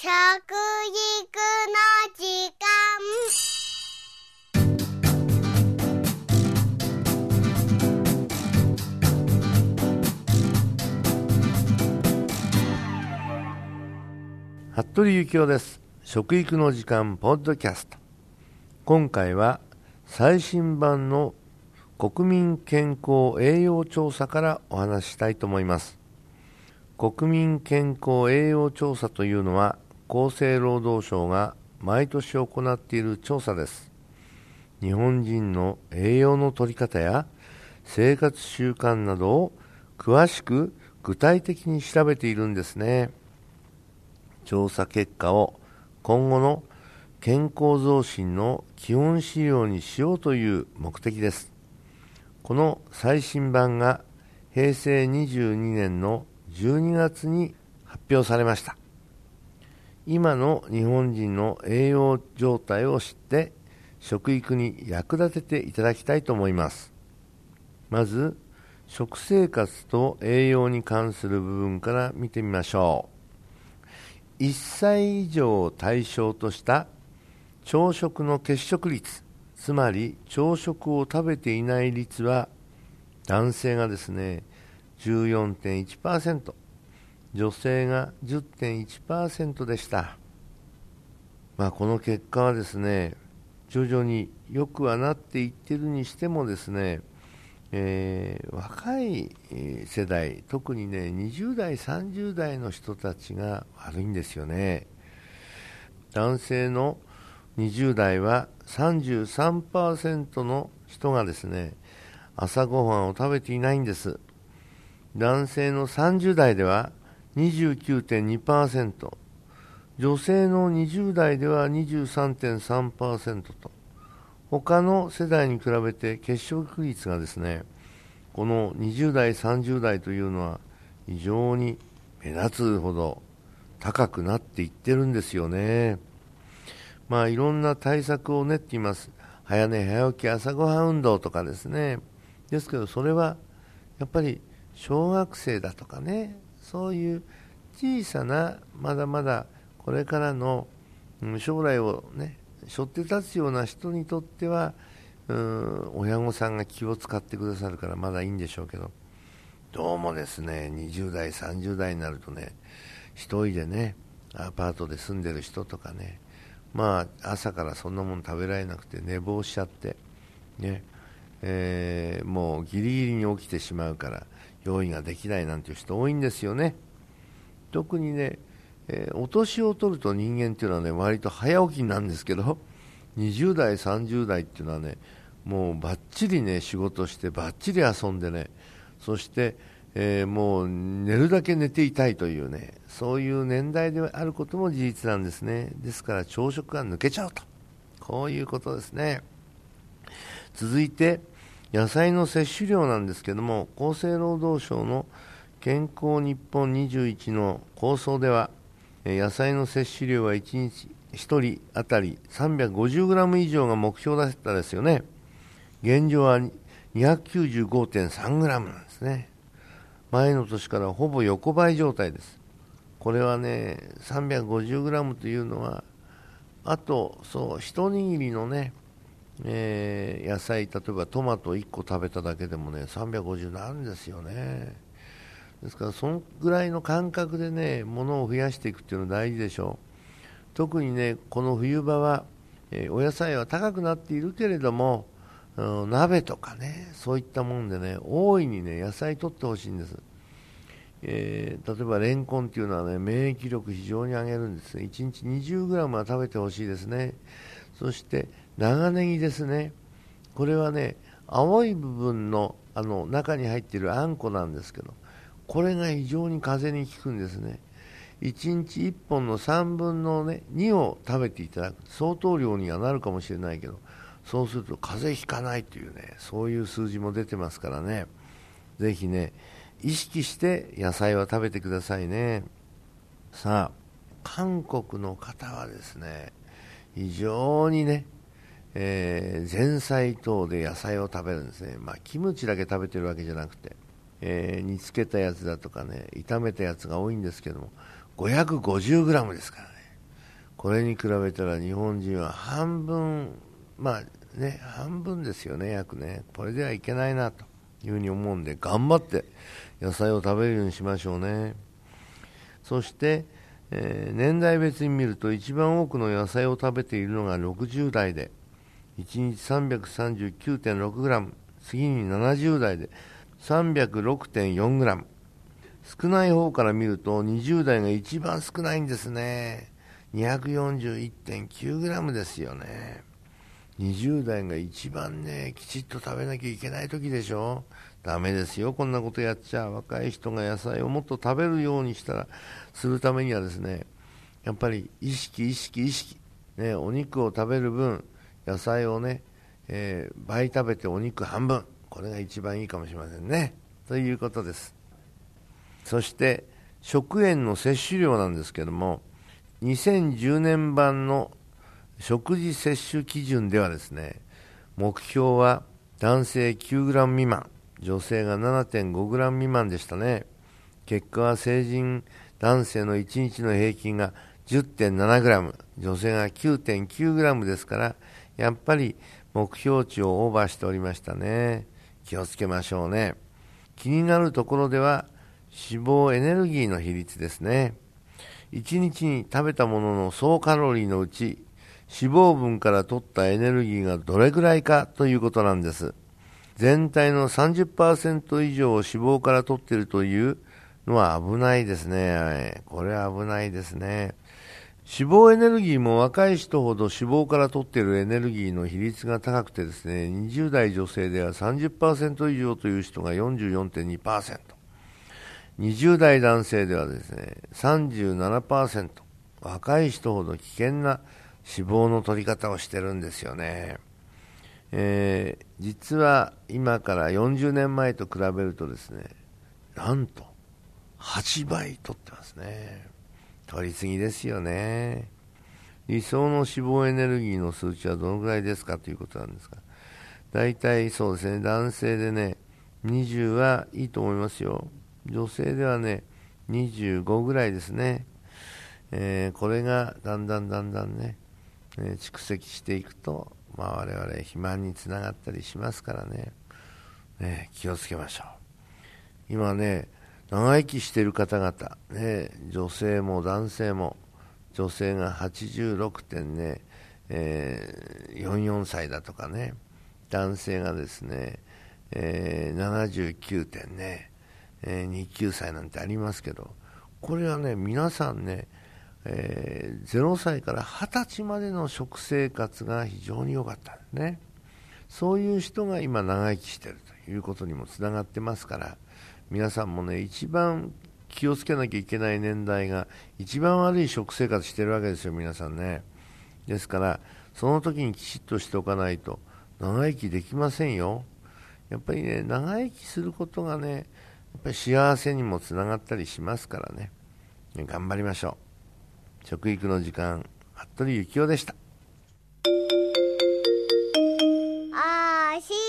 食育の時間。服部幸男です。食育の時間ポッドキャスト。今回は最新版の国民健康栄養調査からお話ししたいと思います。国民健康栄養調査というのは厚生労働省が毎年行っている調査です。日本人の栄養の取り方や生活習慣などを詳しく具体的に調べているんですね。調査結果を今後の健康増進の基本資料にしようという目的です。この最新版が平成22年の12月に発表されました。今の日本人の栄養状態を知って食育に役立てていただきたいと思います。まず食生活と栄養に関する部分から見てみましょう。1歳以上を対象とした朝食の欠食率つまり朝食を食べていない率は男性がですね14.1%女性が10.1%でした、まあ、この結果はですね徐々に良くはなっていってるにしてもですね、えー、若い世代特にね20代30代の人たちが悪いんですよね。男性の20代は33%の人がですね朝ごはんを食べていないんです。男性の30代では29.2%女性の20代では23.3%と。他の世代に比べて欠食率がですねこの20代30代というのは非常に目立つほど高くなっていってるんですよね。まあいろんな対策を練っています。早寝早起き朝ごはん運動とかですね。ですけどそれはやっぱり小学生だとかねそういう小さなまだまだこれからの将来をね背負って立つような人にとってはうん親御さんが気を使ってくださるからまだいいんでしょうけど。どうもですね20代30代になるとね1人でねアパートで住んでる人とかねまあ朝からそんなもの食べられなくて寝坊しちゃってねえー、もうギリギリに起きてしまうから用意ができないなんていう人多いんですよね。特にね、えー、お年を取ると人間っていうのはね割と早起きなんですけど 20代、30代っていうのはねもうばっちりね仕事してばっちり遊んでねそして、えー、もう寝るだけ寝ていたいというねそういう年代であることも事実なんですね。ですから朝食が抜けちゃうと。こういうことですね。続いて野菜の摂取量なんですけども厚生労働省の健康日本21の構想では野菜の摂取量は1日1人当たり 350g 以上が目標だったですよね。現状は 295.3g なんですね。前の年からほぼ横ばい状態です。これはね 350g というのはあとそう一握りのねえー、野菜例えばトマト1個食べただけでもね350なるんですよね。ですからそのぐらいの感覚でね物を増やしていくっていうのは大事でしょう。特にねこの冬場は、えー、お野菜は高くなっているけれども、うん、鍋とかねそういったもんでね大いにね野菜取ってほしいんです。えー、例えばレンコンっていうのはね免疫力非常に上げるんですね。1日 20g は食べてほしいですね。そして長ネギですね。これはね青い部分のあの中に入っているあんこなんですけどこれが非常に風邪に効くんですね。1日1本の3分の、ね、2を食べていただく。相当量にはなるかもしれないけどそうすると風邪ひかないというねそういう数字も出てますからね。ぜひね意識して野菜は食べてくださいね。さあ韓国の方はですね非常にねえー、前菜等で野菜を食べるんですね、まあ、キムチだけ食べてるわけじゃなくて、えー、煮つけたやつだとかね炒めたやつが多いんですけども 550g ですからね。これに比べたら日本人は半分、まあね、半分ですよね、約ね、これではいけないなというふうに思うんで、頑張って野菜を食べるようにしましょうね。そして、えー、年代別に見ると一番多くの野菜を食べているのが60代で1日 339.6g 次に70代で 306.4g 少ない方から見ると20代が一番少ないんですね。241.9g ですよね。20代が一番ねきちっと食べなきゃいけない時でしょ。ダメですよこんなことやっちゃ。若い人が野菜をもっと食べるようにしたらするためにはですねやっぱり意識意識意識、ね、お肉を食べる分野菜をね、えー、倍食べてお肉半分。これが一番いいかもしれませんね。ということです。そして食塩の摂取量なんですけども2010年版の食事摂取基準ではですね目標は男性 9g 未満女性が 7.5g 未満でしたね。結果は成人男性の1日の平均が 10.7g、女性が 9.9g ですから、やっぱり目標値をオーバーしておりましたね。気をつけましょうね。気になるところでは、脂肪エネルギーの比率ですね。1日に食べたものの総カロリーのうち、脂肪分から取ったエネルギーがどれくらいかということなんです。全体の30%以上を脂肪から取っているというのは危ないですね。これは危ないですね。脂肪エネルギーも若い人ほど脂肪から取っているエネルギーの比率が高くてですね、20代女性では30%以上という人が44.2%、20代男性ではですね、37%、若い人ほど危険な脂肪の取り方をしてるんですよね。えー、実は今から40年前と比べるとですね、なんと8倍取ってますね。取りすぎですよね。理想の脂肪エネルギーの数値はどのぐらいですかということなんですが、大体そうですね、男性でね、20はいいと思いますよ。女性ではね、25ぐらいですね。えー、これがだんだんだんだんね、えー、蓄積していくと、まあ、我々肥満につながったりしますからね、ね気をつけましょう。今ね、長生きしている方々、ね、女性も男性も、女性が86点ね、えー、44歳だとかね、男性がですね、えー、79点ね、えー、歳なんてありますけど、これはね、皆さんね、えー、0歳から20歳までの食生活が非常に良かったんですね。そういう人が今長生きしているということにもつながってますから、皆さんもね、一番気をつけなきゃいけない年代が、一番悪い食生活してるわけですよ、皆さんね。ですから、その時にきちっとしておかないと、長生きできませんよ。やっぱりね、長生きすることがね、やっぱり幸せにもつながったりしますからね。頑張りましょう。食育の時間、服部幸男でした。あーしー